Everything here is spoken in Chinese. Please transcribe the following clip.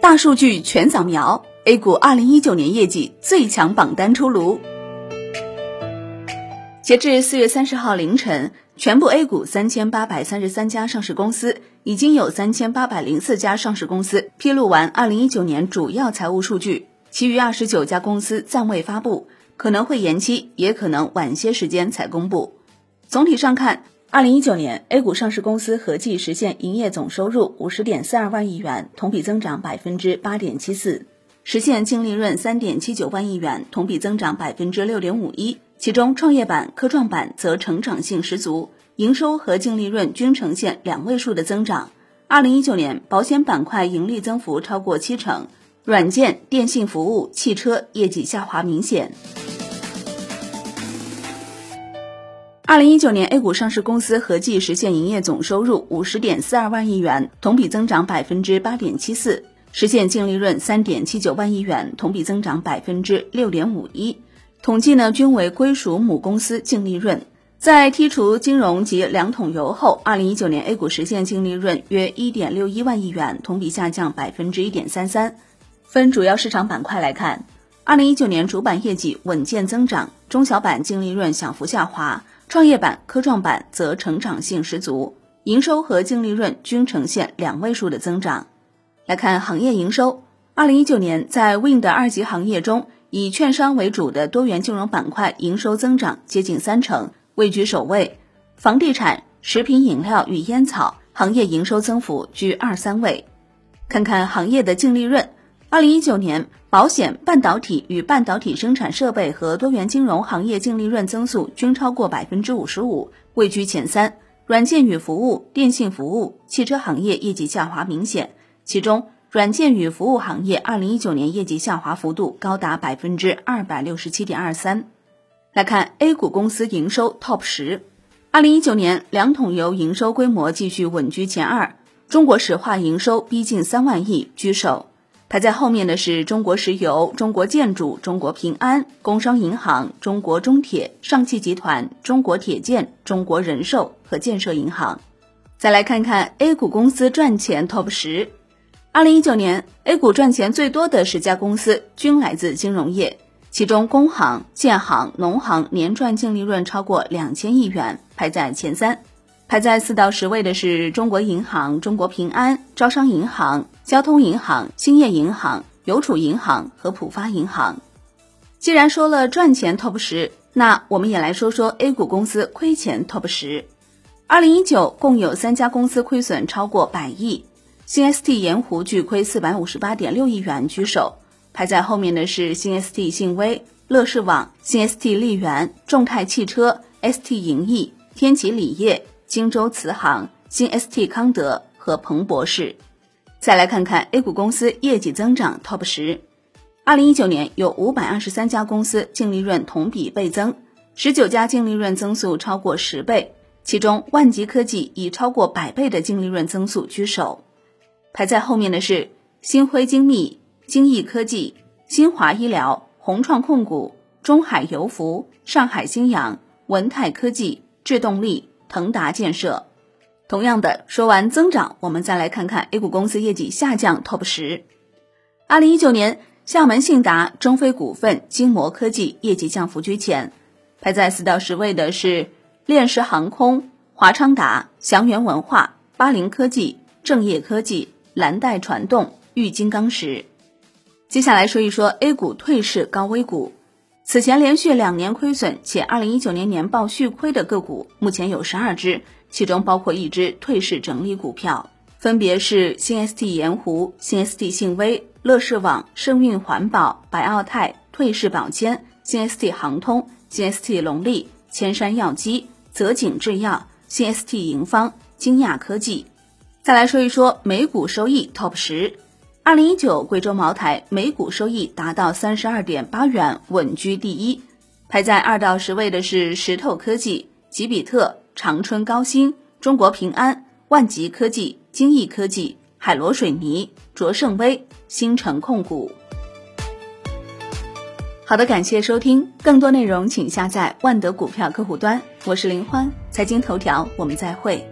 大数据全扫描，A 股二零一九年业绩最强榜单出炉。截至四月三十号凌晨，全部 A 股三千八百三十三家上市公司，已经有三千八百零四家上市公司披露完二零一九年主要财务数据，其余二十九家公司暂未发布，可能会延期，也可能晚些时间才公布。总体上看。二零一九年，A 股上市公司合计实现营业总收入五十点四二万亿元，同比增长百分之八点七四，实现净利润三点七九万亿元，同比增长百分之六点五一。其中，创业板、科创板则成长性十足，营收和净利润均呈现两位数的增长。二零一九年，保险板块盈利增幅超过七成，软件、电信服务、汽车业绩下滑明显。二零一九年，A 股上市公司合计实现营业总收入五十点四二万亿元，同比增长百分之八点七四，实现净利润三点七九万亿元，同比增长百分之六点五一。统计呢均为归属母公司净利润。在剔除金融及两桶油后，二零一九年 A 股实现净利润约一点六一万亿元，同比下降百分之一点三三。分主要市场板块来看，二零一九年主板业绩稳健增长，中小板净利润小幅下滑。创业板、科创板则成长性十足，营收和净利润均呈现两位数的增长。来看行业营收，二零一九年在 Win 的二级行业中，以券商为主的多元金融板块营收增长接近三成，位居首位。房地产、食品饮料与烟草行业营收增幅居二三位。看看行业的净利润。二零一九年，保险、半导体与半导体生产设备和多元金融行业净利润增速均超过百分之五十五，位居前三。软件与服务、电信服务、汽车行业业绩下滑明显，其中软件与服务行业二零一九年业绩下滑幅度高达百分之二百六十七点二三。来看 A 股公司营收 TOP 十，二零一九年两桶油营收规模继续稳居前二，中国石化营收逼近三万亿，居首。排在后面的是中国石油、中国建筑、中国平安、工商银行、中国中铁、上汽集团、中国铁建、中国人寿和建设银行。再来看看 A 股公司赚钱 TOP 十，二零一九年 A 股赚钱最多的十家公司均来自金融业，其中工行、建行、农行年赚净利润超过两千亿元，排在前三。排在四到十位的是中国银行、中国平安、招商银行、交通银行、兴业银行、邮储银行和浦发银行。既然说了赚钱 TOP 十，那我们也来说说 A 股公司亏钱 TOP 十。二零一九共有三家公司亏损超过百亿，新 ST 盐湖巨亏四百五十八点六亿元居首，排在后面的是新 ST 信威、乐视网、新 ST 利源、众泰汽车、ST 营益、天齐锂业。荆州慈航、新 ST 康德和彭博士。再来看看 A 股公司业绩增长 TOP 十。二零一九年有五百二十三家公司净利润同比倍增，十九家净利润增速超过十倍，其中万吉科技以超过百倍的净利润增速居首。排在后面的是新辉精密、精益科技、新华医疗、宏创控股、中海油服、上海新阳、文泰科技、智动力。腾达建设，同样的，说完增长，我们再来看看 A 股公司业绩下降 TOP 十。二零一九年，厦门信达、中飞股份、金摩科技业绩降幅居前，排在四到十位的是链石航空、华昌达、祥源文化、巴林科技、正业科技、蓝带传动、玉金刚石。接下来说一说 A 股退市高危股。此前连续两年亏损且二零一九年年报续亏的个股，目前有十二只，其中包括一只退市整理股票，分别是新 ST 盐湖、新 ST 信威、乐视网、盛运环保、百奥泰、退市宝谦、新 ST 航通、新 ST 龙力、千山药机、泽景制药、新 ST 盈方、金亚科技。再来说一说美股收益 TOP 十。二零一九贵州茅台每股收益达到三十二点八元，稳居第一。排在二到十位的是石头科技、吉比特、长春高新、中国平安、万吉科技、金益科技、海螺水泥、卓胜威、新城控股。好的，感谢收听，更多内容请下载万德股票客户端。我是林欢，财经头条，我们再会。